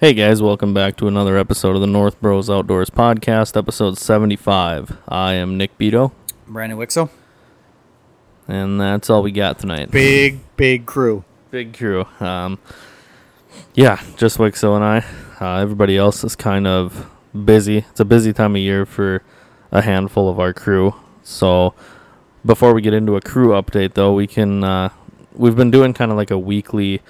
Hey guys, welcome back to another episode of the North Bros Outdoors Podcast, episode 75. I am Nick Beto, Brandon Wixel. and that's all we got tonight. Big, big crew. Big crew. Um, yeah, just Wixo and I. Uh, everybody else is kind of busy. It's a busy time of year for a handful of our crew. So, before we get into a crew update, though, we can. Uh, we've been doing kind of like a weekly,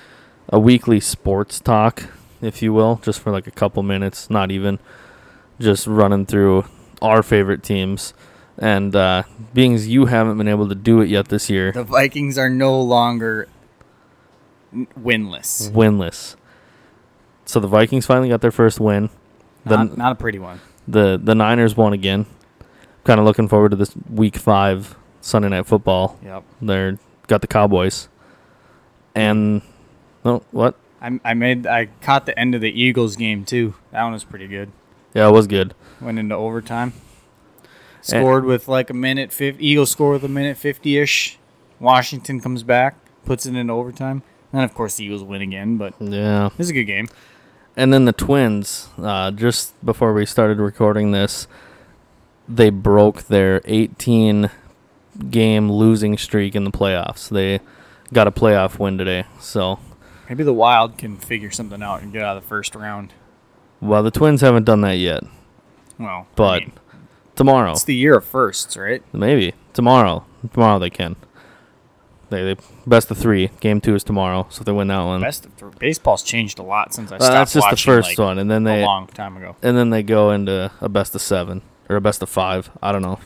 a weekly sports talk, if you will, just for like a couple minutes, not even, just running through our favorite teams. And uh, being as you haven't been able to do it yet this year, The Vikings are no longer winless. winless. So the Vikings finally got their first win. The Not, not a pretty one. the the Niners won again. Kind of looking forward to this week 5 Sunday night football. Yep. They're got the Cowboys. And no, what? I, I made. I caught the end of the Eagles game too. That one was pretty good. Yeah, it was good. Went into overtime. Scored with like a minute. 50, Eagles score with a minute fifty ish. Washington comes back, puts it into overtime. And of course the Eagles win again. But Yeah. it was a good game. And then the Twins, uh, just before we started recording this, they broke their 18 game losing streak in the playoffs. They got a playoff win today. So, Maybe the Wild can figure something out and get out of the first round. well, the Twins haven't done that yet. Well, I But mean, tomorrow, it's the year of firsts, right? maybe tomorrow, tomorrow they can. They, they best of three. Game two is tomorrow, so if they win that one. Best of three. Baseball's changed a lot since I Uh, stopped that's just the first like, one, and then they a long time ago. and then they go into a best of seven or a best of five. I don't know.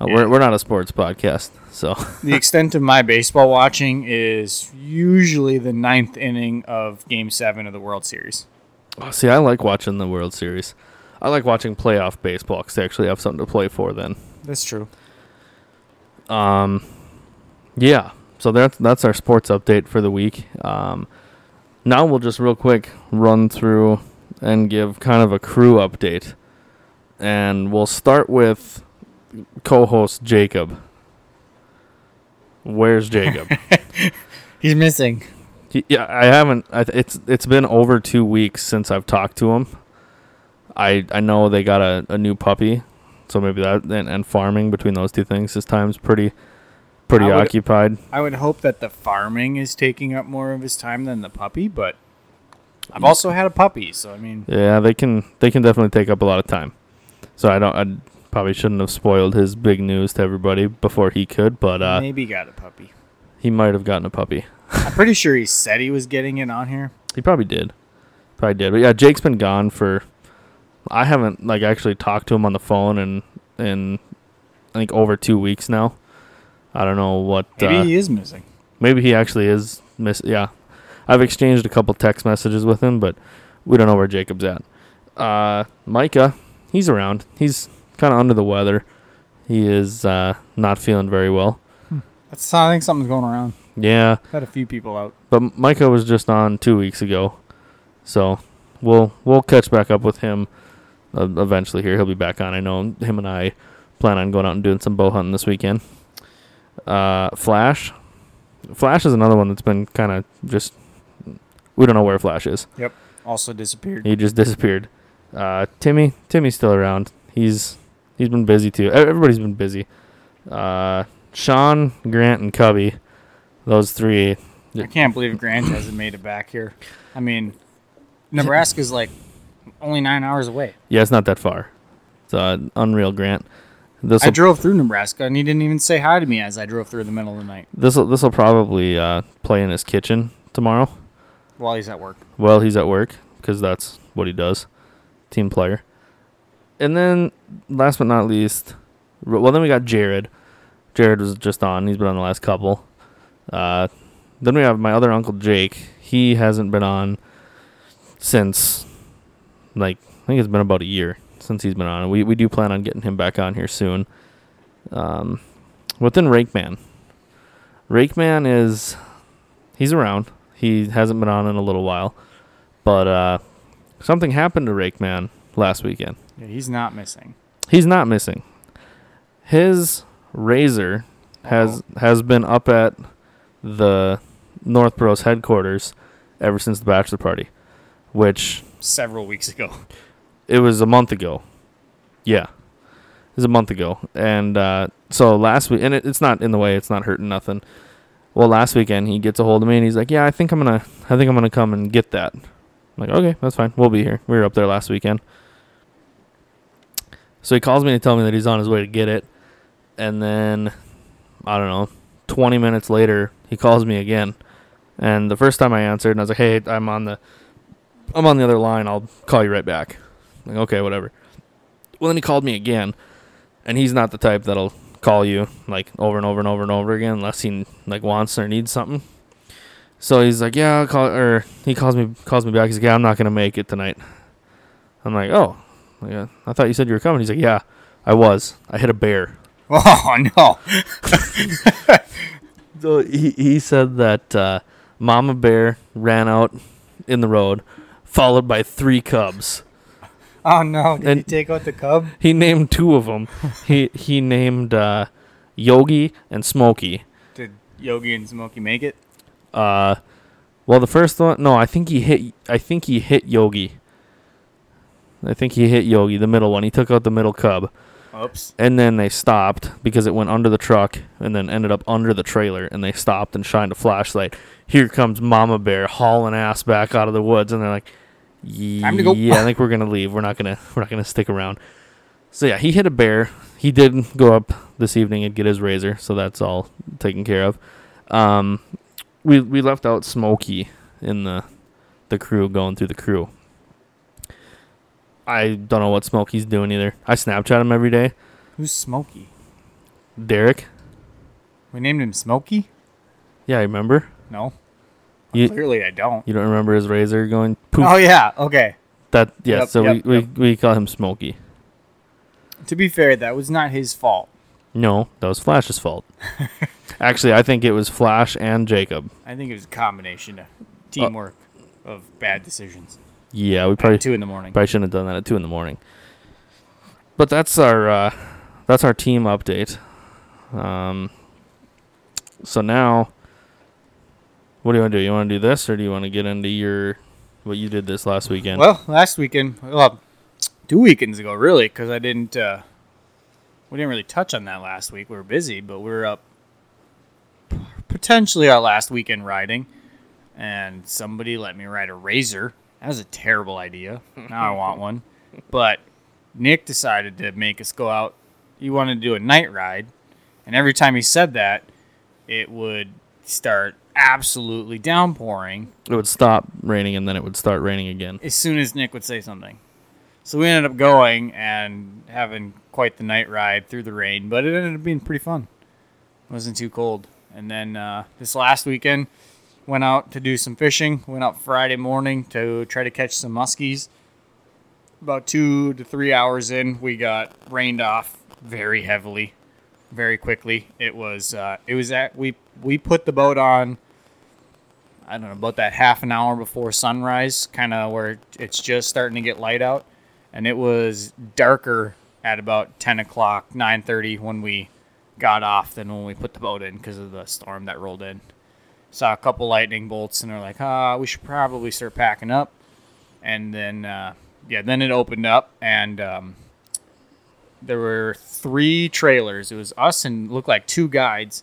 Uh, Yeah. We're we're not a sports podcast, so The extent of my baseball watching is usually the ninth inning of Game Seven of the World Series. Oh, see. I like watching the World Series. I like watching playoff baseball because they actually have something to play for. Then, That's true. um, yeah. So that's that's our sports update for the week. Um, now we'll just real quick run through and give kind of a crew update, and we'll start with co-host Jacob. Where's Jacob? He's missing. He- Yeah, I haven't. I, it's it's been over two weeks since I've talked to him. I I know they got a, a new puppy, so maybe that and, and farming between those two things, his time's pretty pretty I would- occupied. I would hope that the farming is taking up more of his time than the puppy, but I've mm. also had a puppy, so I mean, Yeah, they can they can definitely take up a lot of time. So I don't. Probably shouldn't have spoiled his big news to everybody before he could, but uh, maybe got a puppy. he might have gotten a puppy. I'm pretty sure he said he was getting it on here. He probably did. Probably did. But yeah, Jake's been gone for I haven't like actually talked to him on the phone in in I think over 2 weeks now. I don't know what Maybe uh, he is missing. maybe he actually is miss yeah. I've exchanged a couple text messages with him, but we don't know where Jacob's at. Uh Micah, he's around. He's kind of under the weather. He is uh not feeling very well. That's I think something's going around. Yeah, Had a few people out. But Micah was just on two weeks ago, so we'll we'll catch back up with him uh, eventually. Here, he'll be back on. I know him and I plan on going out and doing some bow hunting this weekend. Uh, Flash, Flash is another one that's been kind of just we don't know where Flash is. Yep, also disappeared. He just disappeared. Uh, Timmy, Timmy's still around. He's he's been busy too. Everybody's been busy. Uh, Sean, Grant, and Cubby, those three I can't believe Grant hasn't made it back here. I mean, Nebraska's like only nine hours away. Yeah, it's not that far. It's uh, unreal, Grant. This I drove through Nebraska and he didn't even say hi to me as I drove through in the middle of the night this will this will probably uh, play in his kitchen tomorrow. while he's at work. Well, he's at work because that's what he does, team player. And then, last but not least, well, then we got Jared. Jared was just on. He's been on the last couple. Uh, then we have my other uncle Jake. He hasn't been on since, like, I think it's been about a year since he's been on. We we do plan on getting him back on here soon. Um, within Rakeman, Rakeman is he's around. He hasn't been on in a little while, but uh, something happened to Rakeman last weekend. Yeah, he's not missing. He's not missing. His razor has has been up at the North Bros headquarters ever since the bachelor party. which Several weeks ago. it was a month ago. Yeah, it was a month ago, and uh, so last week, and it, it's not in the way, it's not hurting nothing. Well, last weekend he gets a hold of me and he's like, "Yeah, I think I'm gonna, I think I'm gonna come and get that." I'm like, "Okay, that's fine. We'll be here. We were up there last weekend." So he calls me to tell me that he's on his way to get it, and then I don't know, 20 minutes later he calls me again, and the first time I answered, and I was like, "Hey, I'm on the, I'm on the other line. I'll call you right back." Like, okay, whatever. Well, then he called me again, and he's not the type that'll call you like over and over and over and over again unless he like wants or needs something. So he's like, "Yeah, I'll call," or he calls me calls me back. He's like, "Yeah, I'm not gonna make it tonight." I'm like, "Oh, yeah, I thought you said you were coming." He's like, "Yeah, I was. I hit a bear." Oh no! So he he said that uh, Mama Bear ran out in the road, followed by three cubs. Oh no! Did And- you take out the cub? He named two of them. he he named uh, Yogi and Smokey. Did Yogi and Smokey make it? Uh, well, the first one, no, I think he hit. I think he hit Yogi. I think he hit Yogi, the middle one. He took out the middle cub, Oops. and then they stopped because it went under the truck, and then ended up under the trailer. And they stopped and shined a flashlight. Here comes Mama Bear hauling ass back out of the woods, and they're like, Time to go." "Yeah, I think we're gonna leave. We're not gonna. We're not gonna stick around." So yeah, he hit a bear. He did go up this evening and get his razor, so that's all taken care of. Um, we we left out Smokey in the the crew going through the crew. I don't know what Smokey's doing either. I Snapchat him every day. Who's Smokey? Derek, We named him Smokey? yeah, I remember. No. You Clearly, I don't. you don't remember his razor going poof? Oh yeah. Okay. that yeah. Yep, so yep, we, yep. we we call him Smokey. To be fair, that was not his fault. No, that was Flash's fault. Actually, I think it was Flash and Jacob. I think it was a combination of teamwork of bad decisions. Yeah, we probably two in the morning. Probably shouldn't have done that at two in the morning. But that's our uh, that's our team update. Um, so now, what do you want to do? You want to do this, or do you want to get into your what you did this last weekend? Well, last weekend, well, two weekends ago, really, because I didn't. Uh, we didn't really touch on that last week. We were busy, but we were up potentially our last weekend riding, and somebody let me ride a razor. That was a terrible idea. Now I want one, but Nick decided to make us go out. He wanted to do a night ride, and every time he said that, it would start absolutely downpouring it would stop raining and then it would start raining again. as soon as Nick would say something. So we ended up going and having quite the night ride through the rain, but it ended up being pretty fun. It wasn't too cold. And then uh, this last weekend, went out to do some fishing. Went out Friday morning to try to catch some muskies. About two to three hours in, we got rained off very heavily, very quickly. It was uh, it was at we we put the boat on I don't know, about that half an hour before sunrise, kind of where it's just starting to get light out. And it was darker at about 10 o'clock, 9.30 when we got off than when we put the boat in because of the storm that rolled in. Saw a couple lightning bolts and they're like, ah, we should probably start packing up. And then, uh, yeah, then it opened up and um, there were three trailers. It was us and looked like two guides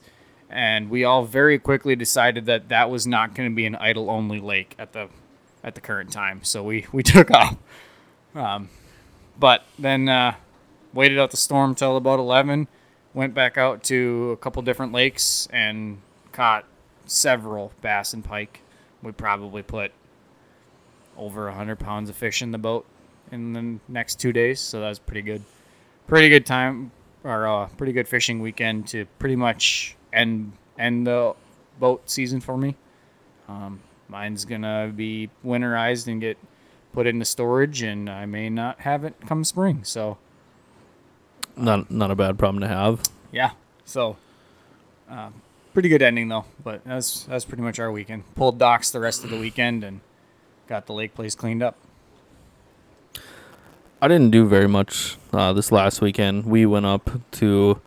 and we all very quickly decided that that was not going to be an idle only lake at the at the current time. So we we took off. Um, but then uh, waited out the storm till about eleven. Went back out to a couple different lakes and caught several bass and pike. We probably put over hundred pounds of fish in the boat in the next two days. So that was pretty good. Pretty good time or uh, pretty good fishing weekend to pretty much end end the boat season for me. Um, mine's gonna be winterized and get put into storage, and I may not have it come spring. So Not not a bad problem to have. yeah, so uh, pretty good ending though. But that's that's pretty much our weekend. Pulled docks the rest of the weekend and got the lake place cleaned up. I didn't do very much uh, this last weekend. We went up to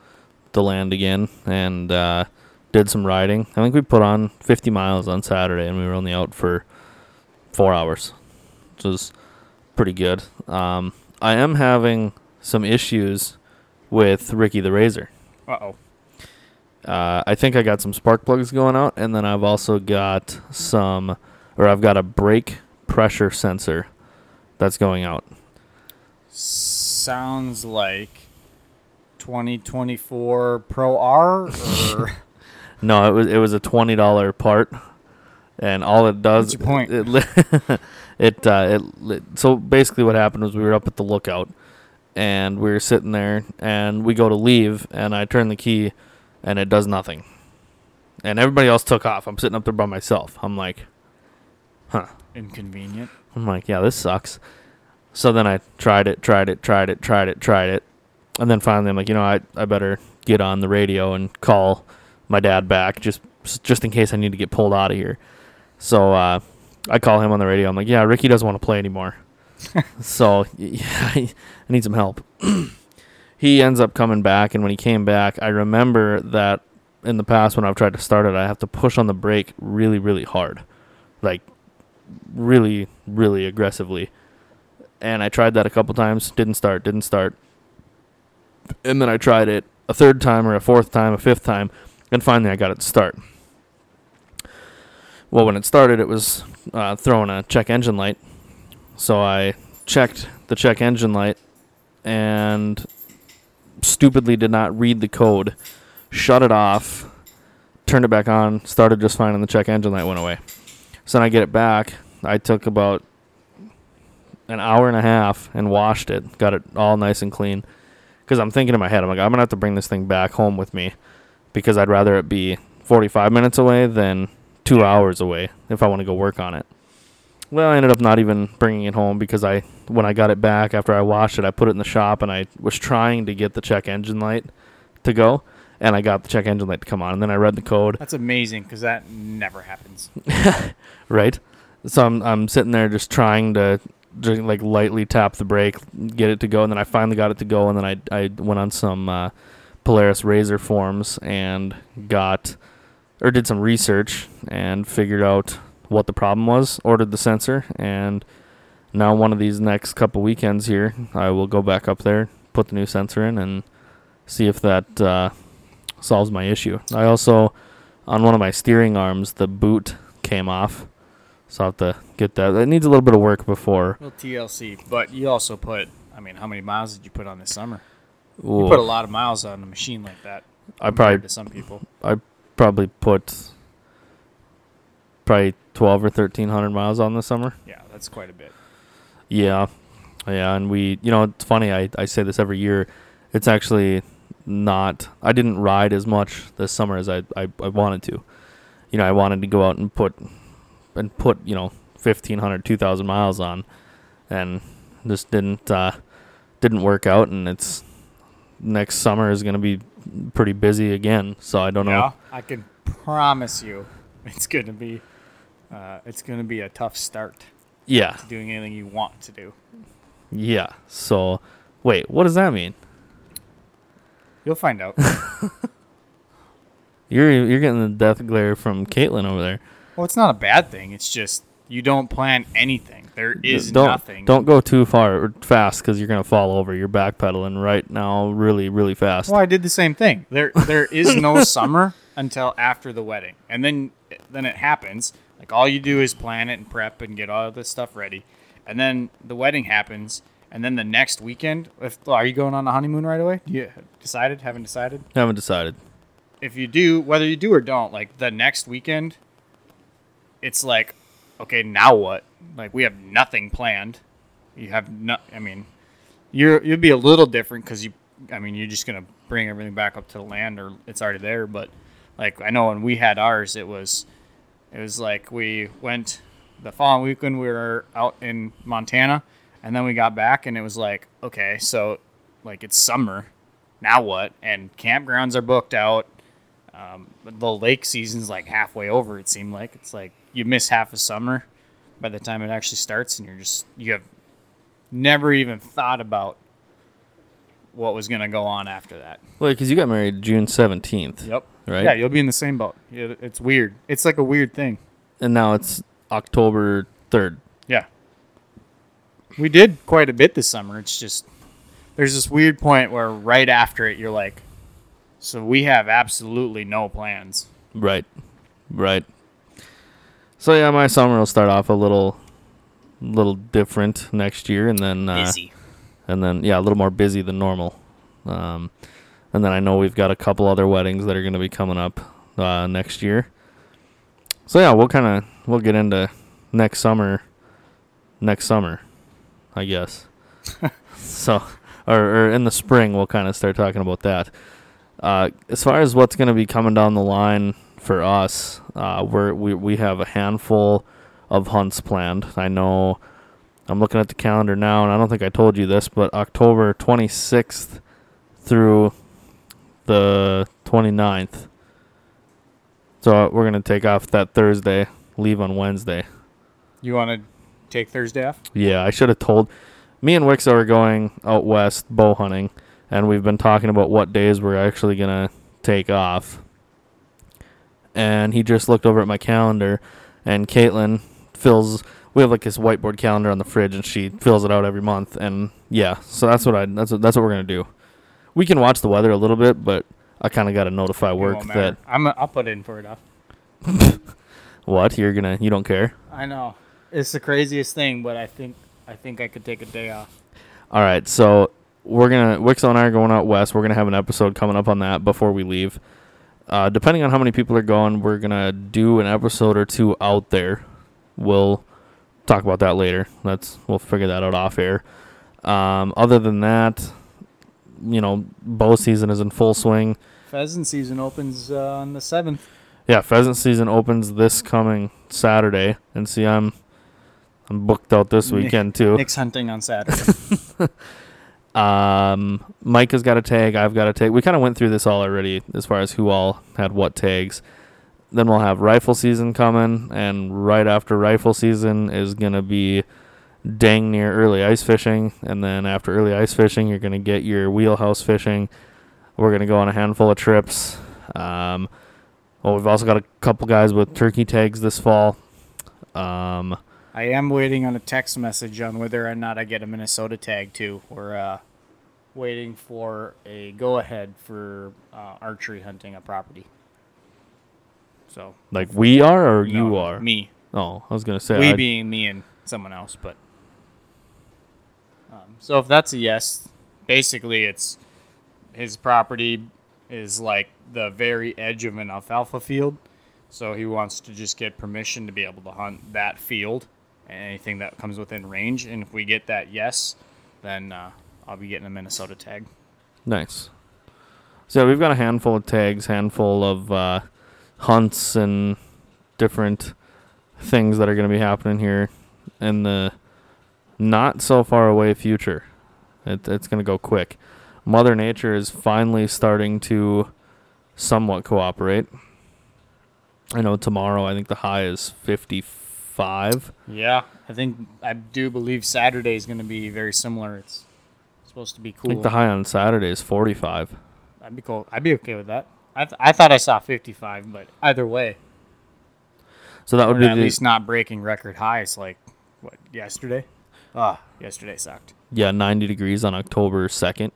the land again and uh, did some riding. I think we put on 50 miles on Saturday, and we were only out for four hours. which was pretty good. Um, I am having some issues with Ricky the Razor. Uh oh. Uh, I think I got some spark plugs going out, and then I've also got some, or I've got a brake pressure sensor that's going out. Sounds like 2024 Pro R or No, it was it was a twenty dollar part, and all it does. What's your point? It it, uh, it li- so basically what happened was we were up at the lookout, and we were sitting there, and we go to leave, and I turn the key, and it does nothing, and everybody else took off. I'm sitting up there by myself. I'm like, huh. inconvenient. I'm like, yeah, this sucks. So then I tried it, tried it, tried it, tried it, tried it. And then finally I'm like, you know, I, I better get on the radio and call my dad back just just in case I need to get pulled out of here. So uh, I call him on the radio. I'm like, yeah, Ricky doesn't want to play anymore. so yeah, I need some help. he ends up coming back, and when he came back, I remember that in the past when I've tried to start it, I have to push on the brake really, really hard, like really, really aggressively. And I tried that a couple times, didn't start, didn't start. And then I tried it a third time or a fourth time, a fifth time, and finally I got it to start. Well, when it started, it was uh, throwing a check engine light. So I checked the check engine light and stupidly did not read the code, shut it off, turned it back on, started just fine, and the check engine light went away. So then I get it back. I took about an hour and a half and washed it, got it all nice and clean. Because I'm thinking in my head, I'm like, I'm gonna have to bring this thing back home with me, because I'd rather it be 45 minutes away than two hours away if I want to go work on it. Well, I ended up not even bringing it home because I, when I got it back after I washed it, I put it in the shop and I was trying to get the check engine light to go, and I got the check engine light to come on, and then I read the code, That's amazing because that never happens. right? So I'm I'm sitting there just trying to just like lightly tap the brake, get it to go, and then I finally got it to go, and then I I went on some uh, Polaris Razor forums and got or did some research and figured out what the problem was, ordered the sensor, and now one of these next couple weekends here, I will go back up there, put the new sensor in, and see if that uh, solves my issue. I also, on one of my steering arms, the boot came off, so I have to get that. It needs a little bit of work before. Well, TLC, but you also put. I mean, how many miles did you put on this summer? Ooh, You put a lot of miles on a machine like that. I probably to some people. I probably put probably twelve or thirteen hundred miles on this summer. Yeah, that's quite a bit. Yeah, yeah, and we, you know, it's funny. I I say this every year. It's actually not. I didn't ride as much this summer as I I, I wanted to. You know, I wanted to go out and put and put you know 1500 2000 miles on and just didn't uh didn't work out and it's next summer is going to be pretty busy again so i don't know Yeah, I can promise you, it's gonna be, uh, it's gonna be a tough start yeah doing anything you want to do. yeah so wait what does that mean You'll find out. you're you're getting the death glare from caitlin over there well, it's not a bad thing. It's just you don't plan anything. There is don't, nothing. Don't go too far or fast because you're gonna fall over. You're backpedaling right now, really, really fast. Well, I did the same thing. There, there is no summer until after the wedding, and then, then it happens. Like all you do is plan it and prep and get all this stuff ready, and then the wedding happens, and then the next weekend. If are you going on the honeymoon right away? You decided? Haven't decided? Haven't decided. If you do, whether you do or don't, like the next weekend, it's like, okay, now what? Like we have nothing planned. You have no. I mean, you're you'll be a little different because you. I mean, you're just gonna bring everything back up to the land, or it's already there. But like I know when we had ours, it was, it was like we went the following weekend. We were out in Montana, and then we got back, and it was like, okay, so like it's summer, now what? And campgrounds are booked out. Um, the lake season's like halfway over. It seemed like it's like you miss half a summer by the time it actually starts, and you're just you have never even thought about what was gonna go on after that. Well, because you got married June seventeenth, Yep. Right? Yeah, you'll be in the same boat. Yeah, it's weird. It's like a weird thing. And now it's October third. Yeah. we did quite a bit this summer. It's just there's this weird point where right after it, you're like, so we have absolutely no plans. Right. Right. So yeah, my summer will start off a little little different next year and then uh, Busy. and then yeah, a little more busy than normal. Um, and then I know we've got a couple other weddings that are going to be coming up uh, next year. So yeah, we'll kind of we'll get into next summer. Next summer, I guess. so, or, or in the spring, we'll kind of start talking about that. Uh, as far as what's going to be coming down the line for us, uh, we're, we we have a handful of hunts planned. I know. I'm looking at the calendar now, and I don't think I told you this, but October 26th through the 29th. So uh, we're gonna take off that Thursday, leave on Wednesday. You want to take Thursday off? Yeah, I should have told. Me and Wixo are going out west bow hunting, and we've been talking about what days we're actually gonna take off. And he just looked over at my calendar, and Caitlin fills. We have like this whiteboard calendar on the fridge, and she fills it out every month. And yeah, so that's what I. That's what, that's what we're gonna do. We can watch the weather a little bit, but I kind of got to notify work that. I'm. I'll put in for it off. what you're gonna. You don't care. I know it's the craziest thing, but I think I think I could take a day off. All right, so we're gonna Wixo and I are going out west. We're gonna have an episode coming up on that before we leave. Uh, depending on how many people are going, we're gonna do an episode or two out there. We'll talk about that later. That's we'll figure that out off air. Um, other than that, you know, bow season is in full swing. Pheasant season opens uh, on the seventh. Yeah, pheasant season opens this coming Saturday, and see, I'm I'm booked out this weekend too. Nick's hunting on Saturday. Um, Mike has got a tag. I've got a tag. We kind of went through this all already as far as who all had what tags. Then we'll have rifle season coming, and right after rifle season is gonna be dang near early ice fishing, and then after early ice fishing, you're gonna get your wheelhouse fishing. We're gonna go on a handful of trips. Um, well, we've also got a couple guys with turkey tags this fall. Um, I am waiting on a text message on whether or not I get a Minnesota tag too. We're uh, waiting for a go ahead for uh, archery hunting a property. So like we are, or no, you are. me. Oh, I was gonna say. we I- being me and someone else, but so if that's a yes, basically it's his property is like the very edge of an alfalfa field, so he wants to just get permission to be able to hunt that field and anything that comes within range. And if we get that yes, then uh, I'll be getting a Minnesota tag. Nice. So we've got a handful of tags, handful of uh, hunts and different things that are going to be happening here in the not so far away future. It, it's going to go quick. Mother Nature is finally starting to somewhat cooperate. I know tomorrow I think the high is 55. Yeah, I think I do believe Saturday is going to be very similar. It's supposed to be cool. I think the high on Saturday is 45. I'd be cool. I'd be okay with that. I, th- I thought I saw 55, but either way, So that would be at the, least not breaking record highs like what yesterday. Ah, yesterday sucked. yeah, 90 degrees on October 2nd.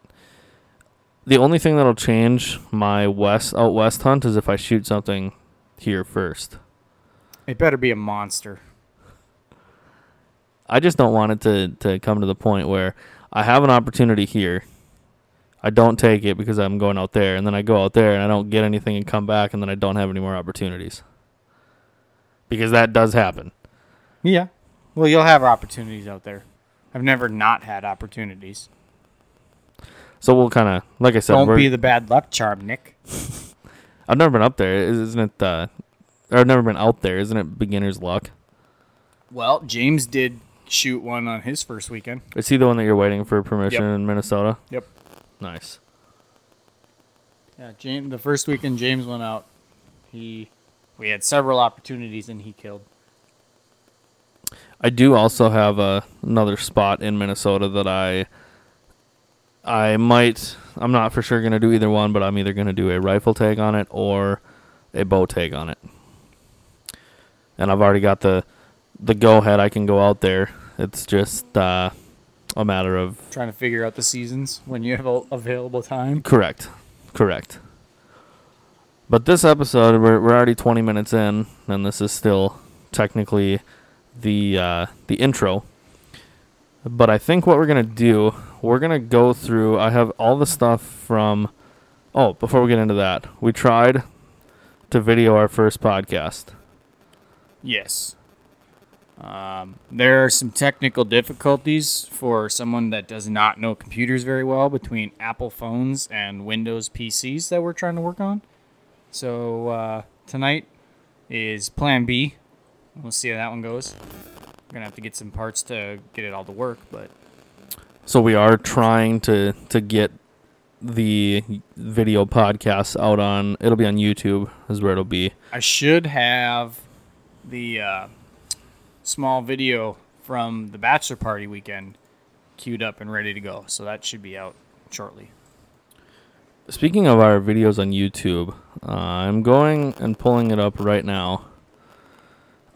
The only thing that'll change my west out west hunt is if I shoot something here first. It better be a monster. I just don't want it to, to come to the point where I have an opportunity here. I don't take it because I'm going out there, and then I go out there and I don't get anything and come back, and then I don't have any more opportunities. Because that does happen. Yeah. Well, you'll have opportunities out there. I've never not had opportunities. So we'll kind of, like I said, Don't we're, be the bad luck charm, Nick. I've never been up there, isn't it? Uh, or I've never been out there, isn't it? Beginner's luck. Well, James did shoot one on his first weekend. Is he the one that you're waiting for permission Yep. in Minnesota? Yep. Nice. Yeah, James. The first weekend James went out, he we had several opportunities and he killed. I do also have a, another spot in Minnesota that I I might I'm not for sure going to do either one, but I'm either going to do a rifle tag on it or a bow tag on it. And I've already got the the go ahead I can go out there It's just uh, a matter of Trying to figure out the seasons when you have a- available time. correct, correct. But this episode, we're we're already 20 minutes in, and this is still technically the uh, the intro. But I think what we're gonna do, we're gonna go through. I have all the stuff from. Oh, before we get into that, we tried to video our first podcast. Yes. Um, there are some technical difficulties for someone that does not know computers very well between Apple phones and Windows PCs that we're trying to work on. So uh, tonight is Plan B. We'll see how that one goes. We're gonna have to get some parts to get it all to work, but So we are trying to to get the video podcast out on. It'll be on YouTube, is where it'll be. I should have the uh, small video from the bachelor party weekend queued up and ready to go. So that should be out shortly. Speaking of our videos on YouTube, uh, I'm going and pulling it up right now.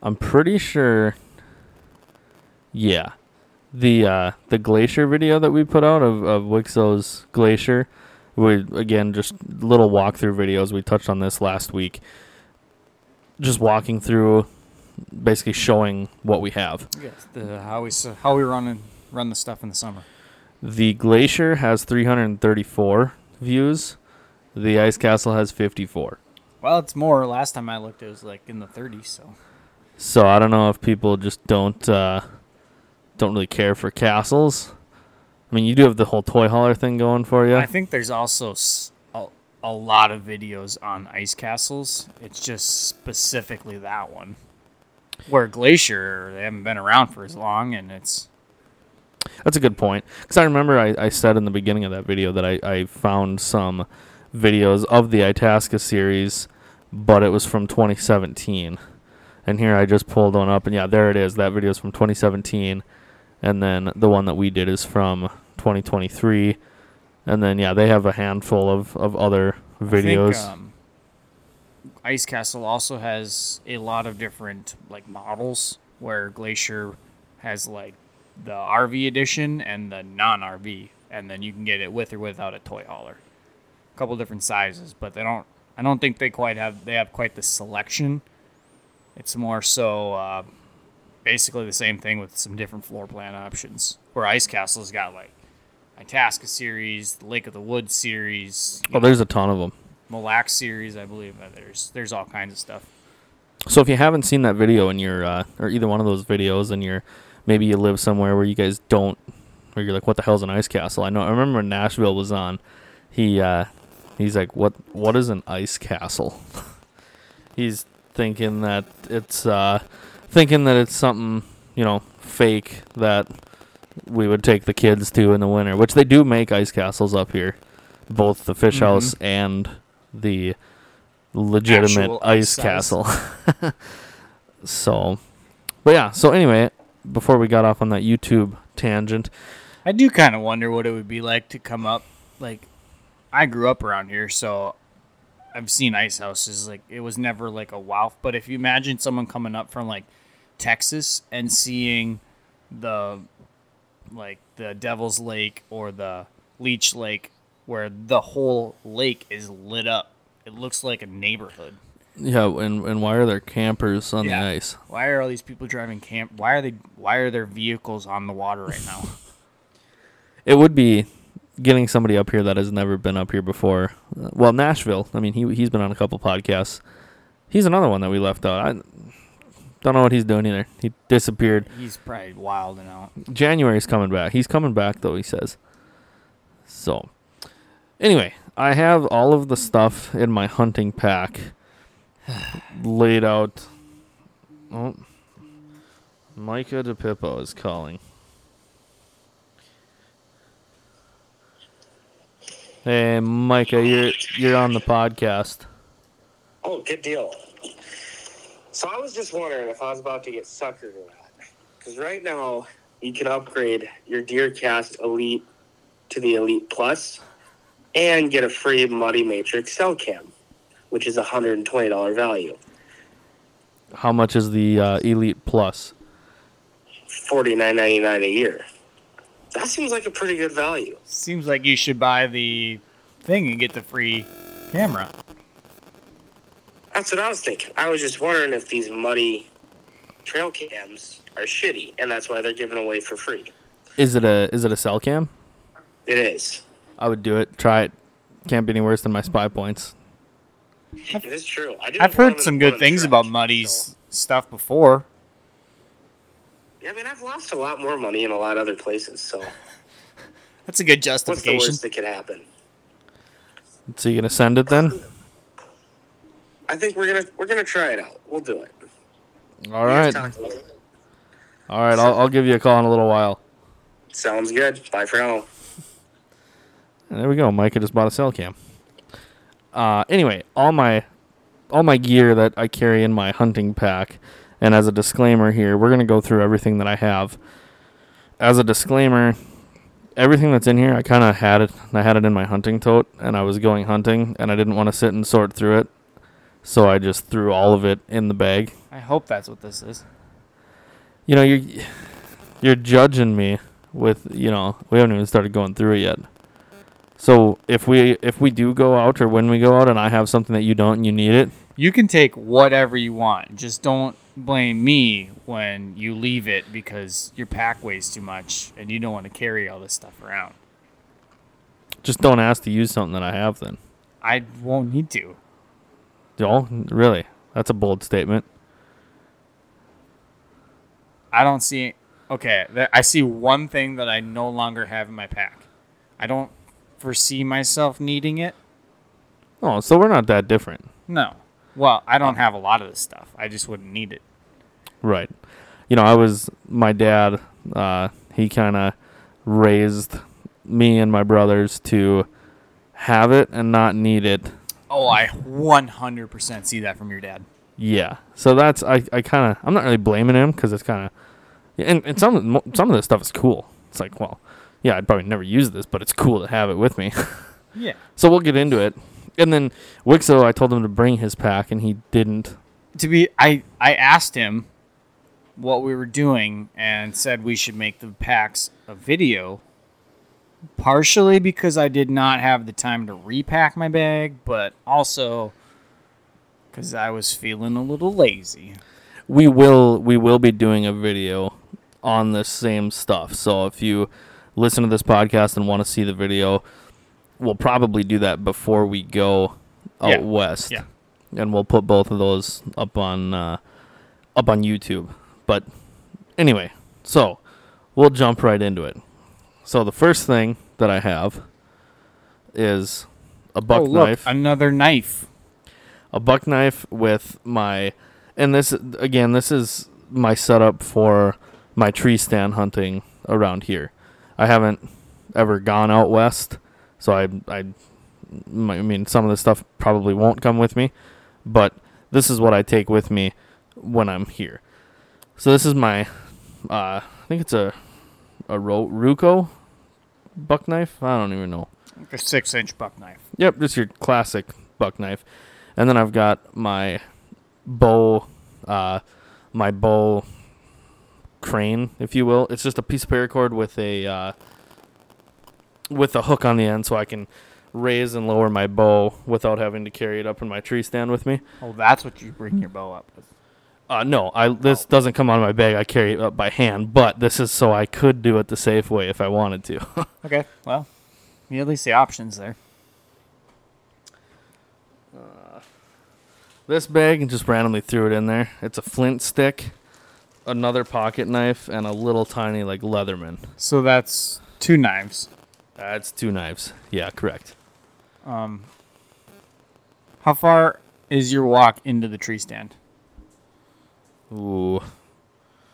I'm pretty sure. Yeah, the uh, the glacier video that we put out of of Wixo's glacier. We again just little walkthrough videos. We touched on this last week. Just walking through, basically showing what we have. Yes, the how we how we run and run the stuff in the summer. The glacier has 334 views. The ice castle has 54. Well, it's more. Last time I looked, it was like in the 30s. So So I don't know if people just don't uh, don't really care for castles. I mean, you do have the whole toy hauler thing going for you. I think there's also a, a lot of videos on ice castles. It's just specifically that one. Where Glacier, they haven't been around for as long, and it's That's a good point. Because I remember I, I said in the beginning of that video that I, I found some videos of the Itasca series, but it was from 2017. And here I just pulled one up, and yeah, there it is. That video is from 2017. And then the one that we did is from 2023. And then, yeah, they have a handful of, of other videos. I think, um, Ice Castle also has a lot of different like models where Glacier has like the RV edition and the non-RV, and then you can get it with or without a toy hauler. A couple different sizes, but they don't. I don't think they quite have. They have quite the selection. It's more so uh, basically the same thing with some different floor plan options. Where Ice Castle's got like Itasca series, the Lake of the Woods series, oh, there's a ton of them. Mille Lacs series, I believe. There's there's all kinds of stuff. So if you haven't seen that video and you're uh, or either one of those videos and you're maybe you live somewhere where you guys don't or you're like what the hell's an ice castle? I know I remember when Nashville was on he uh he's like what what is an ice castle? he's thinking that it's uh thinking that it's something, you know, fake that we would take the kids to in the winter, which they do make ice castles up here. Both the fish Mhm. house and the legitimate Actual ice ice castle. so, but yeah. So anyway, before we got off on that YouTube tangent, I do kind of wonder what it would be like to come up. Like, I grew up around here, so I've seen ice houses. Like, it was never like a wow. But if you imagine someone coming up from like Texas and seeing the like the Devil's Lake or the Leech Lake, where the whole lake is lit up, it looks like a neighborhood. yeah, and and why are there campers on Yeah. the ice? Why are all these people driving camp? Why are they? Why are their vehicles on the water right now? It would be getting somebody up here that has never been up here before. Well, Nashville. I mean, he he's been on a couple podcasts. He's another one that we left out. I don't know what he's doing either. He disappeared. He's probably wild and out. January's coming back. He's coming back though, he says. So, anyway, I have all of the stuff in my hunting pack laid out. Oh, Micah DePippo is calling. Hey, Micah, you're you're on the podcast. Oh, good deal. So I was just wondering if I was about to get suckered or not. Because right now, you can upgrade your Deercast Elite to the Elite Plus and get a free Muddy Matrix cell cam, which is a $120 value. How much is the uh, Elite Plus? forty nine ninety nine a year. That seems like a pretty good value. Seems like you should buy the thing and get the free camera. That's what I was thinking. I was just wondering if these muddy trail cams are shitty, and that's why they're given away for free. Is it a is it a cell cam? It is. I would do it. Try it. Can't be any worse than my SpyPoints. It is true. I I've heard some good things the about Muddy's so- stuff before. Yeah, I mean, I've lost a lot more money in a lot of other places, so That's a good what's the justification. worst that could happen? So you gonna send it then? I think we're gonna we're gonna try it out. We'll do it. All We right. just talked about it. All right. I'll, I'll give you a call in a little while. Sounds good. Bye for now. And there we go. Micah just bought a cell cam. Uh, anyway, all my all my gear that I carry in my hunting pack, and as a disclaimer here, we're gonna go through everything that I have. As a disclaimer, everything that's in here, I kind of had it. I had it in my hunting tote, and I was going hunting, and I didn't want to sit and sort through it, so I just threw all of it in the bag. I hope that's what this is. You know, you're you're judging me with you know we haven't even started going through it yet. So if we if we do go out or when we go out and I have something that you don't and you need it, You can take whatever you want. Just don't blame me when you leave it because your pack weighs too much and you don't want to carry all this stuff around. just don't ask to use something that I have. Then, I won't need to. oh, really? That's a bold statement. I don't see. Okay, I see one thing that I no longer have in my pack. I don't foresee myself needing it. Oh, so we're not that different, No. Well, I don't have a lot of this stuff. I just wouldn't need it. right? You know, I was my dad. Uh, he kind of raised me and my brothers to have it and not need it Oh, I 100% see that from your dad. Yeah. So that's I, I kind of I'm not really blaming him because it's kind of and, and some of the- some of this stuff is cool. It's like well, yeah, I'd probably never use this, but it's cool to have it with me. Yeah. so we'll get into it. And then Wixo, I told him to bring his pack, and he didn't. To be, I I asked him what we were doing and said we should make the packs a video. Partially because I did not have the time to repack my bag, but also because I was feeling a little lazy. We will we will be doing a video on the same stuff. So if you listen to this podcast and want to see the video, we'll probably do that before we go out Yeah. west. Yeah. and we'll put both of those up on uh, up on YouTube. But anyway, so we'll jump right into it. So the first thing that I have is a buck oh, look, knife, another knife. a buck knife with my, and this again, this is my setup for my tree stand hunting around here. I haven't ever gone out west, so I I, I mean some of this stuff probably won't come with me, but this is what I take with me when I'm here. So this is my, uh, I think it's a a Ro- Ruko buck knife. I don't even know. Like a six inch buck knife. Yep, just your classic buck knife. And then I've got my bow, uh, my bow crane, if you will. It's just a piece of paracord with a uh, with a hook on the end, so I can raise and lower my bow without having to carry it up in my tree stand with me. Oh, that's what you bring your bow up with. Uh, no, I this doesn't come out of my bag. I carry it up by hand, but this is so I could do it the safe way if I wanted to. Okay, well, you at least the options there. This bag and just randomly threw it in there. It's a flint stick, another pocket knife, and a little tiny like Leatherman. So that's two knives. That's two knives. Yeah, correct. Um, how far is your walk into the tree stand? Ooh,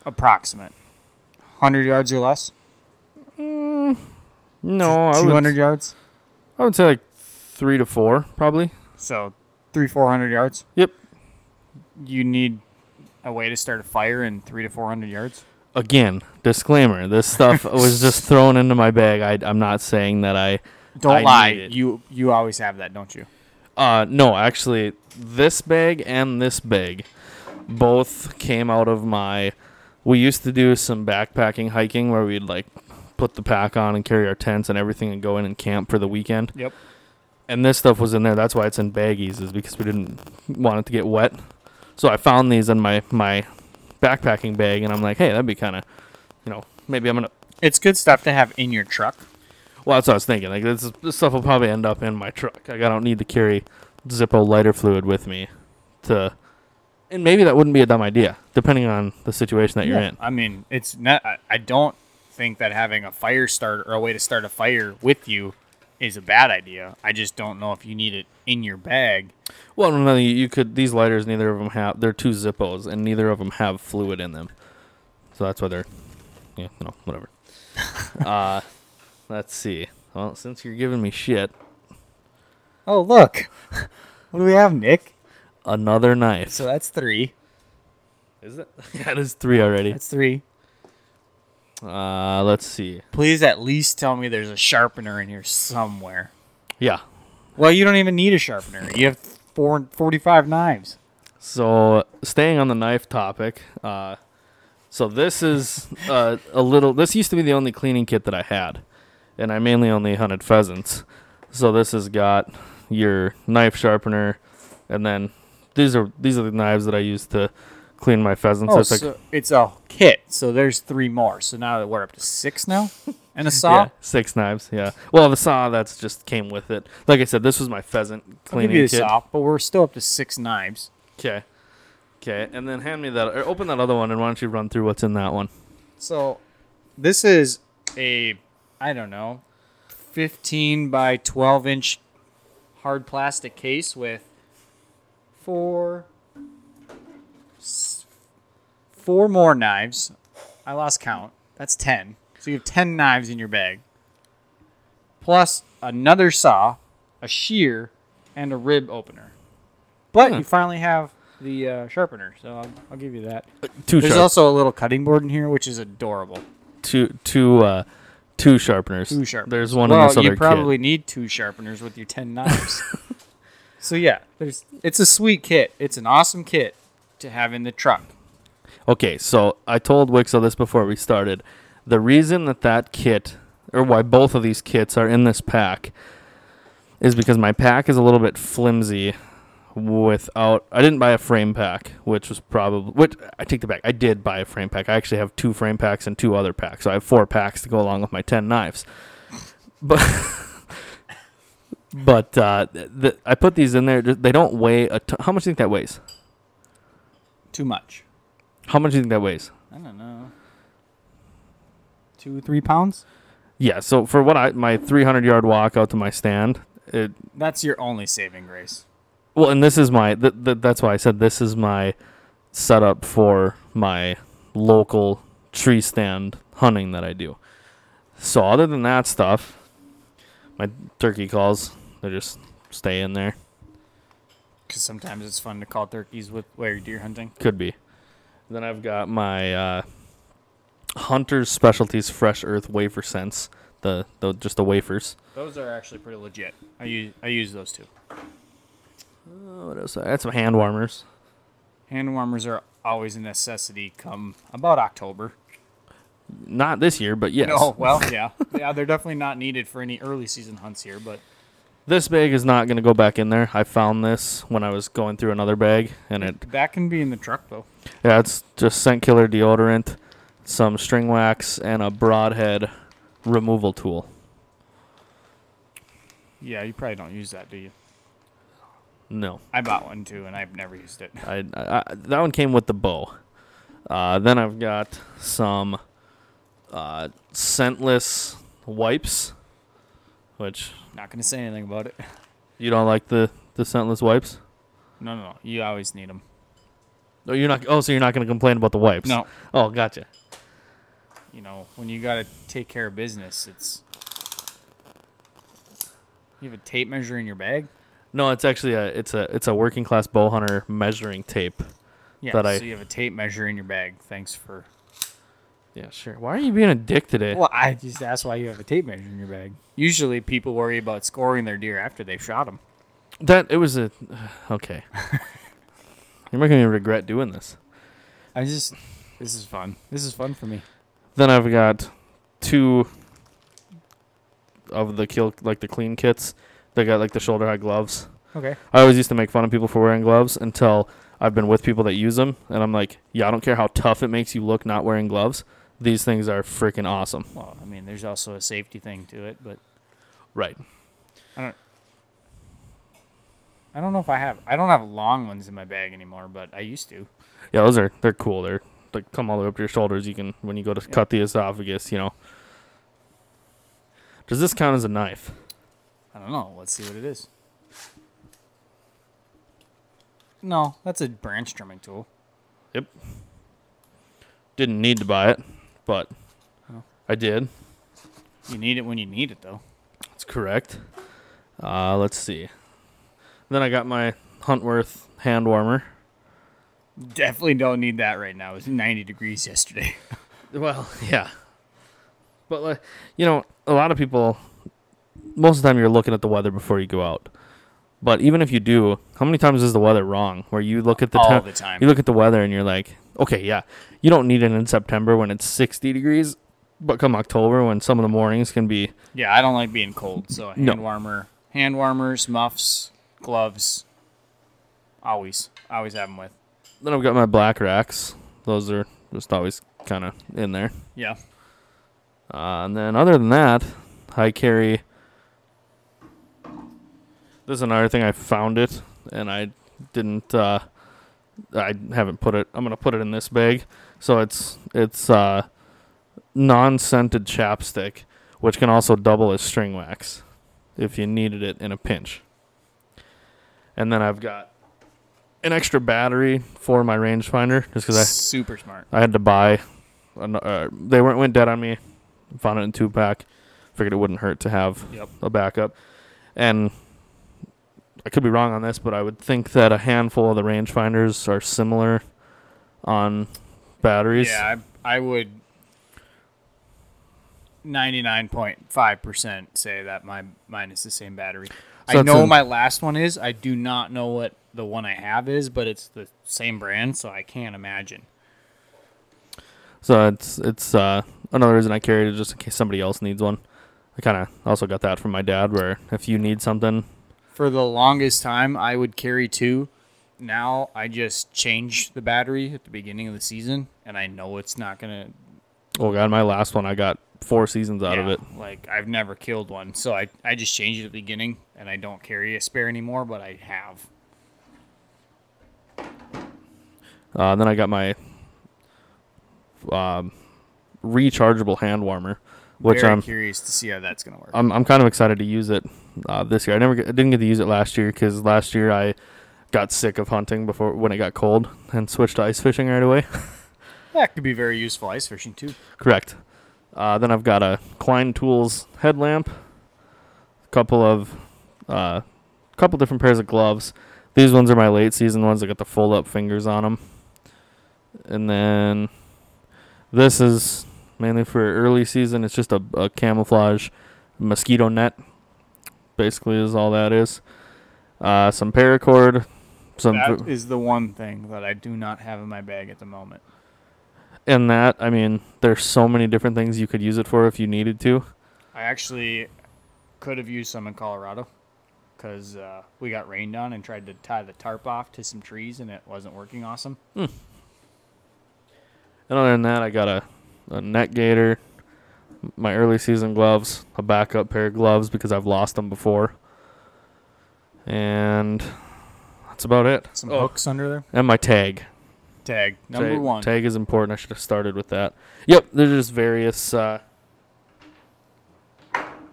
Approximate. 100 yards or less? Mm, no, I 200 would, yards? I would say like three to four, probably. So, three, 400 yards? Yep. You need a way to start a fire in three to 400 yards? Again, disclaimer: this stuff was just thrown into my bag. I, I'm not saying that I. Don't I lie. You you always have that, don't you? Uh, no, actually, this bag and this bag both came out of my we used to do some backpacking hiking where we'd like put the pack on and carry our tents and everything and go in and camp for the weekend. Yep. And this stuff was in there. That's why it's in baggies, is because we didn't want it to get wet. So I found these in my my backpacking bag, and I'm like, hey, that'd be kind of, you know, maybe I'm gonna. It's good stuff to have in your truck. Well, that's what I was thinking. Like this, this stuff will probably end up in my truck. Like I don't need to carry Zippo lighter fluid with me to. And maybe that wouldn't be a dumb idea, depending on the situation that you're in. I mean, it's not. I, I don't think that having a fire starter or a way to start a fire with you is a bad idea. I just don't know if you need it in your bag. Well, no, you, you could. These lighters, neither of them have. They're two Zippos, and neither of them have fluid in them. So that's why they're. Yeah, no, whatever. uh, let's see. Well, since you're giving me shit, Oh, look. what do we have, Nick? another knife. So that's three. Is it? that is three already. That's three. Uh, let's see. Please at least tell me there's a sharpener in here somewhere. Yeah. Well, you don't even need a sharpener. You have four, 45 knives. So staying on the knife topic, uh, so this is uh, a little. This used to be the only cleaning kit that I had, and I mainly only hunted pheasants. So this has got your knife sharpener, and then these are these are the knives that I use to clean my pheasants. Oh, It's like- so it's a kit. So there's three more. So now that we're up to six now? And a saw? yeah, six knives. Yeah. Well, the saw that's just came with it. Like I said, this was my pheasant cleaning kit. saw, but we're still up to six knives. Okay. Okay, and then hand me that, or open that other one, and why don't you run through what's in that one? So this is a, I don't know, 15 by 12 inch hard plastic case with four, four more knives. I lost count. That's 10. So you have 10 knives in your bag. Plus another saw, a shear, and a rib opener. But Hmm. you finally have the uh, sharpener, so I'll, I'll give you that. Two There's sharp, also a little cutting board in here, which is adorable. two, two, uh, two sharpeners. Two sharpeners. There's one well, in this other you probably need two sharpeners with your ten knives. so yeah, there's. It's a sweet kit. It's an awesome kit to have in the truck. Okay, so I told Wixo this before we started. The reason that that kit, or why both of these kits are in this pack, is because my pack is a little bit flimsy. Without, I didn't buy a frame pack, which was probably. Which I take the back. I did buy a frame pack. I actually have two frame packs and two other packs, so I have four packs to go along with my ten knives. But, but uh, th- th- I put these in there. They don't weigh a. How much do you think that weighs? Too much. How much do you think that weighs? I don't know. Two, three pounds. Yeah, so for what I my 300 yard walk out to my stand, it That's your only saving grace. well, and this is my th- th- that's why I said this is my setup for my local tree stand hunting that I do. So other than that stuff, my turkey calls they just stay in there. Because sometimes it's fun to call turkeys with while you're deer hunting. Could be. Then I've got my uh, Hunter's Specialties Fresh Earth Wafer Scents, the, the just the wafers. Those are actually pretty legit. I use I use those too. Oh, what else? I had some hand warmers. Hand warmers are always a necessity come about October. Not this year, but yes. No, well, yeah, yeah, they're definitely not needed for any early season hunts here, but This bag is not going to go back in there. I found this when I was going through another bag, and it that can be in the truck though. yeah, it's just scent killer deodorant, some string wax, and a broadhead removal tool. Yeah, you probably don't use that, do you? No, I bought one too, and I've never used it. I, I, I that one came with the bow. Uh, then I've got some uh, scentless wipes, which Not gonna say anything about it. you don't like the the scentless wipes. No, no, no. You always need them. Oh, you're not. Oh, so you're not going to complain about the wipes? No, Oh, gotcha. you know when you gotta take care of business, it's. You have a tape measure in your bag. No, it's actually a it's a it's a working class bow hunter measuring tape. Yeah, That I- so you have a tape measure in your bag. Thanks for. Yeah, sure. Why are you being a dick today? Well, I just asked why you have a tape measure in your bag. Usually, people worry about scoring their deer after they've shot them. That it was a okay. You're making me regret doing this. I just, This is fun. This is fun for me. Then I've got two of the kill like the clean kits. They got like the shoulder high gloves. Okay. I always used to make fun of people for wearing gloves until I've been with people that use them, and I'm like, yeah, I don't care how tough it makes you look not wearing gloves. These things are freaking awesome. Well, I mean, there's also a safety thing to it, but Right. I don't. I don't know if I have. I don't have long ones in my bag anymore, but I used to. Yeah, those are they're cool. They're like come all the way up to your shoulders. You can when you go to Yeah. cut the esophagus, you know. Does this count as a knife? I don't know. Let's see what it is. No, that's a branch trimming tool. Yep. Didn't need to buy it, but Oh. I did. You need it when you need it, though. That's correct. Uh, let's see. Then I got my Huntworth hand warmer. Definitely don't need that right now. It was 90 degrees yesterday. Well, yeah. But like, you know, a lot of people most of the time you're looking at the weather before you go out. But even if you do, how many times is the weather wrong? Where you look at the tem- the time. you look at the weather and you're like, okay, yeah, you don't need it in September when it's 60 degrees, but come October when some of the mornings can be Yeah, I don't like being cold, so a hand No. warmer, hand warmers, muffs, gloves. Always, always have them with. Then I've got my black racks. Those are just always kind of in there. Yeah. Uh, and then other than that, I carry. This is another thing I found it, and I didn't. Uh, I haven't put it. I'm gonna put it in this bag. So it's it's uh, non-scented chapstick, which can also double as string wax, if you needed it in a pinch. And then I've got an extra battery for my rangefinder, just because I super smart. I had to buy. an- Uh, they weren't went dead on me. Found it in two pack. Figured it wouldn't hurt to have Yep. a backup. And I could be wrong on this, but I would think that a handful of the rangefinders are similar on batteries. Yeah, I, I would 99.5% say that my mine is the same battery. So I know an- my last one is. I do not know what the one I have is, but it's the same brand, so I can't imagine. So it's it's uh, another reason I carry it just in case somebody else needs one. I kind of also got that from my dad, where if you need something, For the longest time, I would carry two. Now I just change the battery at the beginning of the season, and I know it's not gonna. oh god, my last one I got four seasons out of it. Like I've never killed one, so I I just change it at the beginning, and I don't carry a spare anymore, but I have. Uh, then I got my um, rechargeable hand warmer, which Very I'm curious to see how that's gonna work. I'm I'm kind of excited to use it uh, this year. I never I didn't get to use it last year because last year I got sick of hunting before when it got cold and switched to ice fishing right away. that could be very useful ice fishing too. Correct. Uh, then I've got a Klein Tools headlamp, a couple of, uh, couple different pairs of gloves. These ones are my late season ones. I got the fold up fingers on them. And then this is mainly for early season. It's just a, a camouflage mosquito net. Basically, is all that is. Uh, some paracord, some That is the one thing that I do not have in my bag at the moment. and that. I mean, there's so many different things you could use it for if you needed to. I actually could have used some in Colorado because uh, we got rained on and tried to tie the tarp off to some trees and it wasn't working awesome. Hmm. And other than that, I got a, a net gator, my early season gloves, a backup pair of gloves because I've lost them before. And that's about it. Some Oh, hooks under there. And my tag. Tag number tag, one. Tag is important. I should have started with that. Yep, there's just various uh,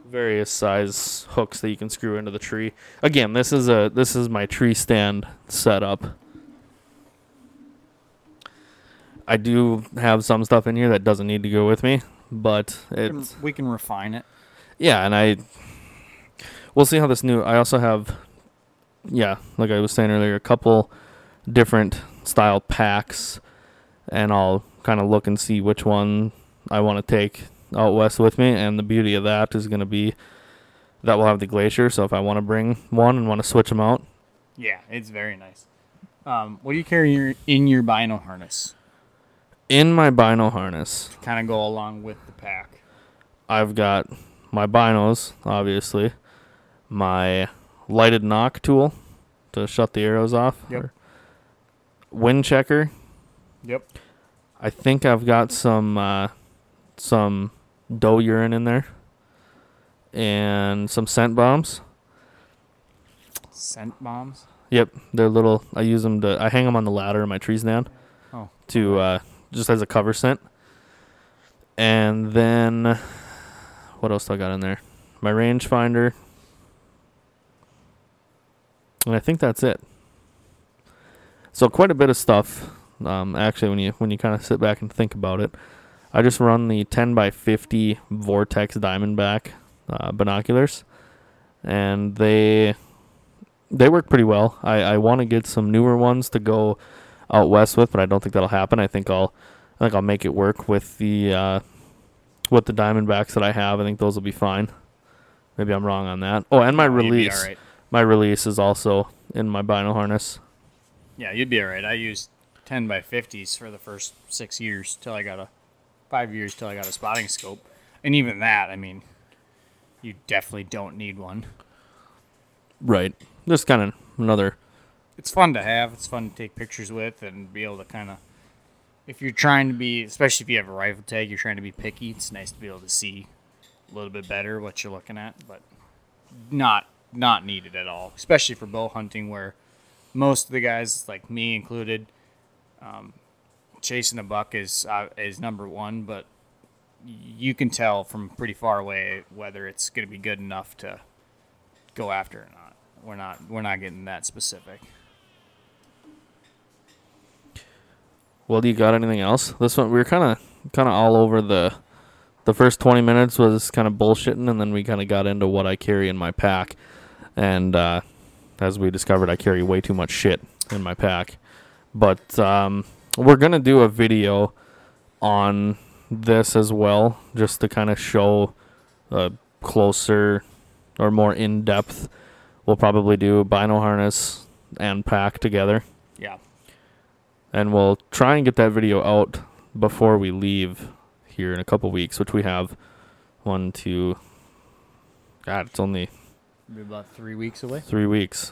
various size hooks that you can screw into the tree. Again, this is a this is my tree stand setup. I do have some stuff in here that doesn't need to go with me, but We can- it's we can refine it. yeah, and I we'll see how this new. I also have, yeah, like I was saying earlier, a couple different style packs, and I'll kind of look and see which one I want to take out west with me. And the beauty of that is going to be that we'll have the glacier. So if I want to bring one and want to switch them out, Yeah, it's very nice. Um, what do you carry in your, in your bino harness? In my bino harness, kind of go along with the pack. I've got my binos, obviously, my lighted nock tool to shut the arrows off. Yep. Wind checker. Yep. I think I've got some uh, some doe urine in there, and some scent bombs. Scent bombs. Yep, they're little. I use them to. I hang them on the ladder in my tree stand. Oh. To uh, just as a cover scent. And then, what else do I got in there? My rangefinder. And I think that's it. So quite a bit of stuff. Um, actually, when you when you kind of sit back and think about it, I just run the 10 by 50 Vortex Diamondback uh, binoculars, and they they work pretty well. I, I want to get some newer ones to go out west with, but I don't think that'll happen. I think I'll I think I'll make it work with the uh, with the Diamondbacks that I have. I think those will be fine. Maybe I'm wrong on that. Oh, and my release, right. my release is also in my bino harness. Yeah, you'd be all right. I used 10 by 50s for the first six years till I got a five years till I got a spotting scope, and even that, I mean, you definitely don't need one. Right. Just kind of another. It's fun to have. It's fun to take pictures with and be able to kind of. If you're trying to be, especially if you have a rifle tag, you're trying to be picky. It's nice to be able to see a little bit better what you're looking at, but not not needed at all. Especially for bow hunting, where most of the guys, like me included, um, chasing a buck is uh, is number one. But you can tell from pretty far away whether it's going to be good enough to go after or not. We're not we're not getting that specific. Well, do you got anything else? This one we were kind of kind of all over the. The first 20 minutes was kind of bullshitting, and then we kind of got into what I carry in my pack. And uh, as we discovered, I carry way too much shit in my pack. But um, we're gonna do a video on this as well, just to kind of show a closer or more in depth. We'll probably do bino harness and pack together. And we'll try and get that video out before we leave here in a couple weeks, which we have one, two. God, it's only Be about three weeks away. three weeks.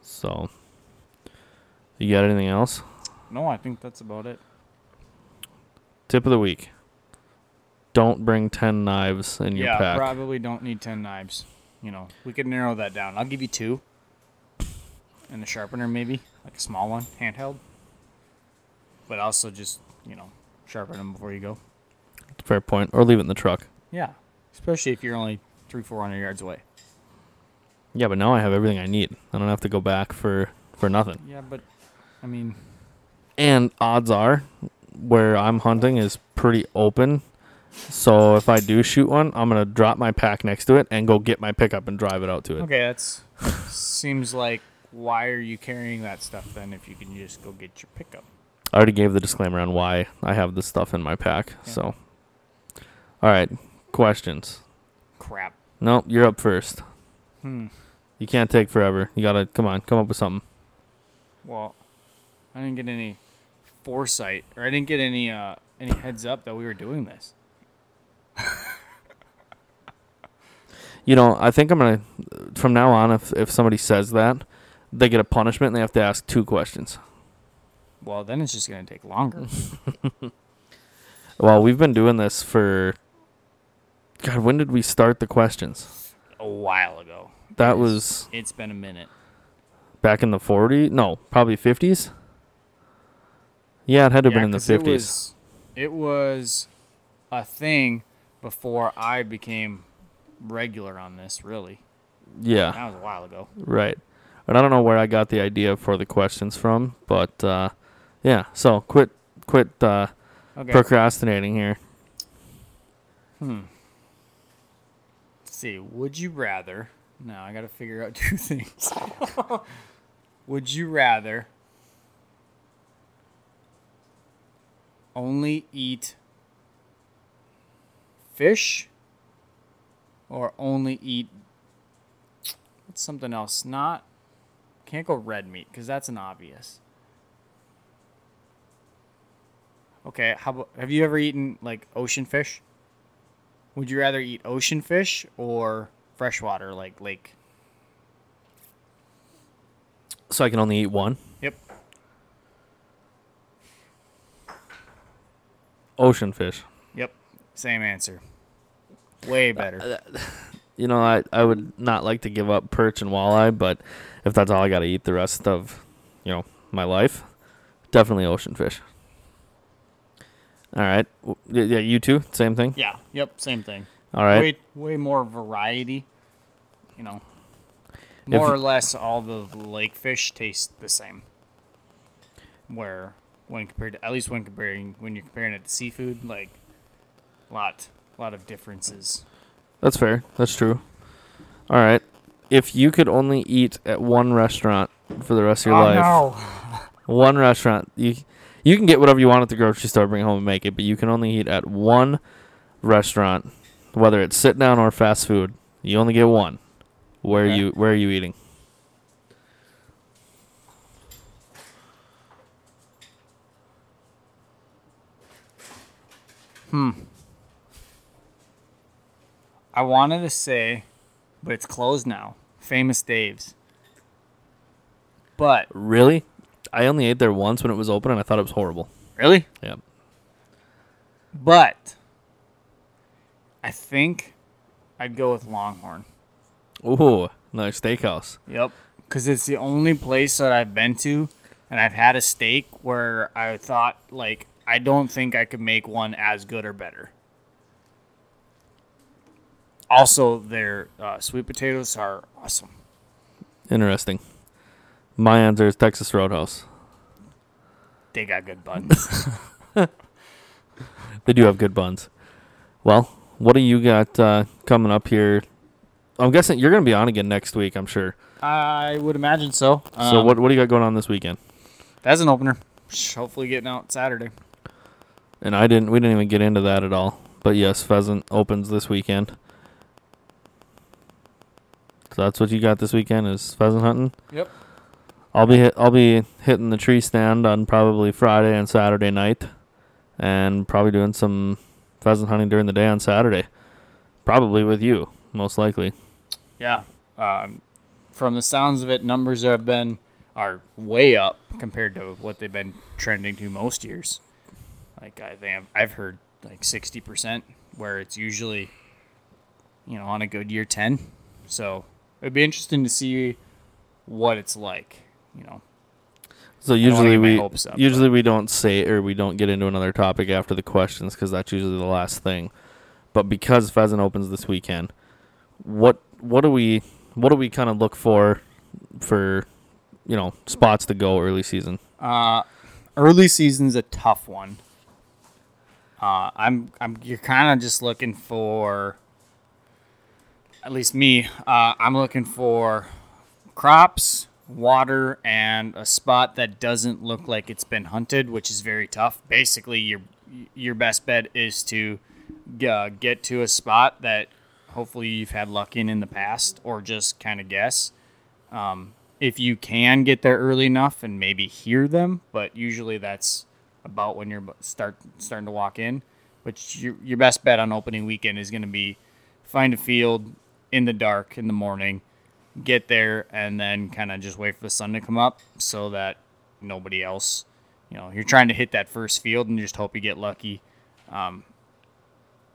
So, you got anything else? No, I think that's about it. Tip of the week: Don't bring ten knives in your yeah, pack. probably don't need ten knives. You know, we could narrow that down. I'll give you two. And a sharpener, maybe like a small one, handheld. But also just you know, sharpen them before you go. Fair point. Or leave it in the truck. Yeah, especially if you're only three, four hundred yards away. Yeah, but now I have everything I need. I don't have to go back for for nothing. Yeah, but I mean, And odds are, where I'm hunting is pretty open. So if I do shoot one, I'm gonna drop my pack next to it and go get my pickup and drive it out to it. okay, that's seems like why are you carrying that stuff then if you can just go get your pickup? I already gave the disclaimer on why I have this stuff in my pack. So, all right, questions. Crap. Nope, you're up first. Hmm. You can't take forever. You gotta come on, come up with something. Well, I didn't get any foresight, or I didn't get any uh, any heads up that we were doing this. You know, I think I'm gonna from now on. If if somebody says that, they get a punishment and they have to ask two questions. Well, then it's just gonna take longer. Well, we've been doing this for. God, when did we start the questions? a while ago. That It's- was It's been a minute. back in the 40s. No, probably 50s. Yeah, it had to have Yeah, been in the 'cause it 50s. was, it was a thing before I became regular on this. Really, yeah. that was a while ago. Right. And I don't know where I got the idea for the questions from, but uh, yeah. So quit, quit uh, Okay. procrastinating here. Hmm. Let's see. Would you rather? Now I got to figure out two things. Would you rather only eat fish or only eat what's something else? Not can't go red meat because that's an obvious. Okay, how have you ever eaten like ocean fish? Would you rather eat ocean fish or freshwater like lake? So I can only eat one. Yep. Ocean fish. Yep. Same answer. Way uh, better. Uh, you know, I, I would not like to give up perch and walleye, but if that's all I got to eat the rest of, you know, my life, definitely ocean fish. All right. Yeah, you too? Same thing? yeah. Yep. Same thing. All right. Way way more variety. You know. More you- or less, all the lake fish taste the same. Where when compared to at least when comparing when you're comparing it to seafood, like a lot lot of differences. That's fair. That's true. All right. If you could only eat at one restaurant for the rest of your oh life, no. one restaurant, you you can get whatever you want at the grocery store, bring it home and make it, but you can only eat at one restaurant, whether it's sit down or fast food. You only get one. Where Okay. you where are you eating? Hmm. I wanted to say, but it's closed now. Famous Dave's. But Really? I only ate there once when it was open, and I thought it was horrible. really, Yeah. but I think I'd go with Longhorn. Ooh, nice steakhouse. Yep. Because it's the only place that I've been to and I've had a steak where I thought, like, I don't think I could make one as good or better. Also, their uh, sweet potatoes are awesome. Interesting. My answer is Texas Roadhouse. They got good buns. They do have good buns. Well, what do you got uh, coming up here? I'm guessing you're going to be on again next week. I'm sure. I would imagine so. so Um, what what do you got going on this weekend? That's an opener. Hopefully, getting out Saturday. And I didn't. We didn't even get into that at all. But yes, pheasant opens this weekend. So that's what you got this weekend is pheasant hunting. Yep. I'll be I'll be hitting the tree stand on probably Friday and Saturday night, and probably doing some pheasant hunting during the day on Saturday. Probably with you, most likely. Yeah. Um, from the sounds of it, numbers have been are way up compared to what they've been trending to most years. Like I think I've, I've heard like sixty percent, where it's usually, you know, on a good year ten. So it'd be interesting to see what it's like. You know, So usually we up, usually we don't say or we don't get into another topic after the questions because that's usually the last thing. But because pheasant opens this weekend, what what do we what do we kind of look for for you know spots to go early season? Uh, early season's a tough one. Uh, I'm I'm you're kind of just looking for. At least me, uh, I'm looking for crops, water, and a spot that doesn't look like it's been hunted, which is very tough. Basically, your your best bet is to uh, get to a spot that hopefully you've had luck in in the past, or just kind of guess um, if you can get there early enough and maybe hear them, but usually that's about when you're start starting to walk in. But your your best bet on opening weekend is going to be find a field in the dark in the morning, get there, and then kind of just wait for the sun to come up so that nobody else, you know, you're trying to hit that first field and just hope you get lucky. Um,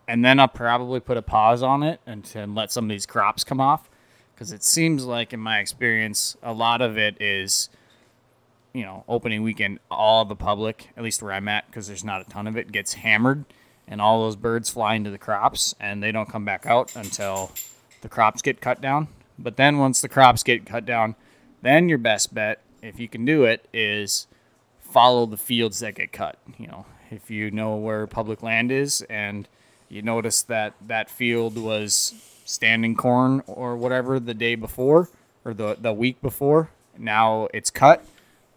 and then I'll probably put a pause on it and, and let some of these crops come off because it seems like in my experience a lot of it is you know opening weekend all the public at least where i'm at because there's not a ton of it gets hammered and all those birds fly into the crops and they don't come back out until the crops get cut down but then once the crops get cut down then your best bet if you can do it is follow the fields that get cut. You know if you know where public land is and you notice that that field was standing corn or whatever the day before or the, the week before now it's cut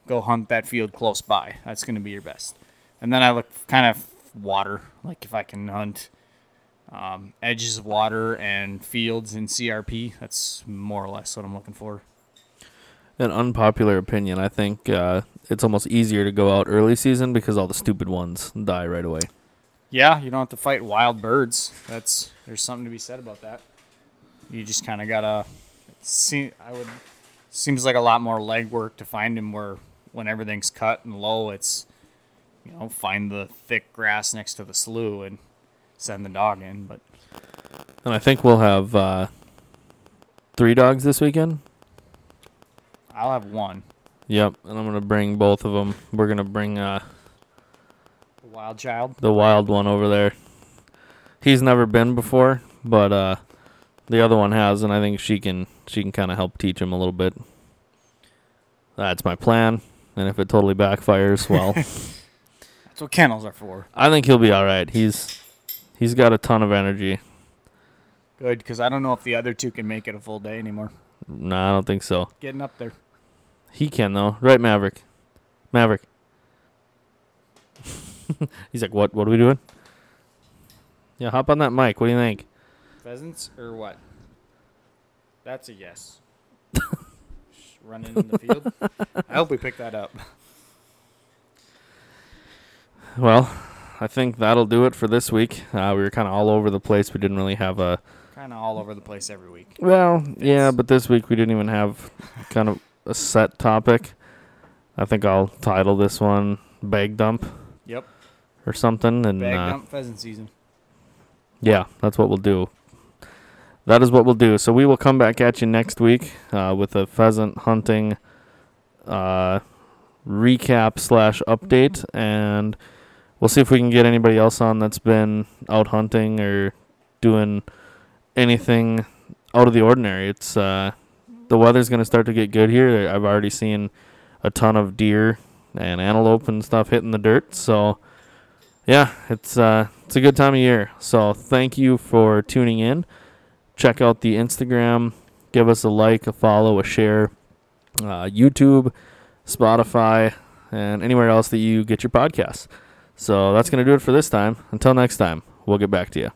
go hunt that field close by. That's going to be your best. And then i look kind of water. Like if i can hunt um, edges of water and fields in crp that's more or less what i'm looking for An unpopular opinion. I think uh, it's almost easier to go out early season because all the stupid ones die right away. Yeah, you don't have to fight wild birds. That's there's something to be said about that. You just kind of gotta. See, I would. Seems like a lot more legwork to find him. Where when everything's cut and low, it's you know find the thick grass next to the slough and send the dog in. But And I think we'll have uh, three dogs this weekend. I'll have one. Yep, and I'm gonna bring both of them. We're gonna bring uh, The wild child. the wild one over there. He's never been before, but uh, the other one has, and I think she can she can kind of help teach him a little bit. That's my plan, and if it totally backfires, well, That's what kennels are for. I think he'll be all right. He's he's got a ton of energy. Good, because I don't know if the other two can make it a full day anymore. No, I don't think so. Getting up there. He can though, right, Maverick? Maverick. He's like, what? What are we doing? Yeah, hop on that mic. What do you think? Pheasants or what? That's a yes. Running in the field. I hope we pick that up. Well, I think that'll do it for this week. Uh, we were kind of all over the place. We didn't really have a. Kind of all over the place every week. Well, yeah, but this week we didn't even have kind of a set topic. I think I'll title this one "Bag Dump" Yep. or something, and Bag uh, dump pheasant season. Yeah, that's what we'll do. That is what we'll do. So we will come back at you next week uh, with a pheasant hunting uh, recap slash update, and we'll see if we can get anybody else on that's been out hunting or doing anything out of the ordinary. It's uh, the weather's going to start to get good here. I've already seen a ton of deer and antelope and stuff hitting the dirt. So yeah, it's uh, it's a good time of year. So thank you for tuning in. Check out the Instagram. Give us a like, a follow, a share. Uh, YouTube, Spotify, and anywhere else that you get your podcasts. So that's gonna do it for this time. Until next time, we'll get back to you.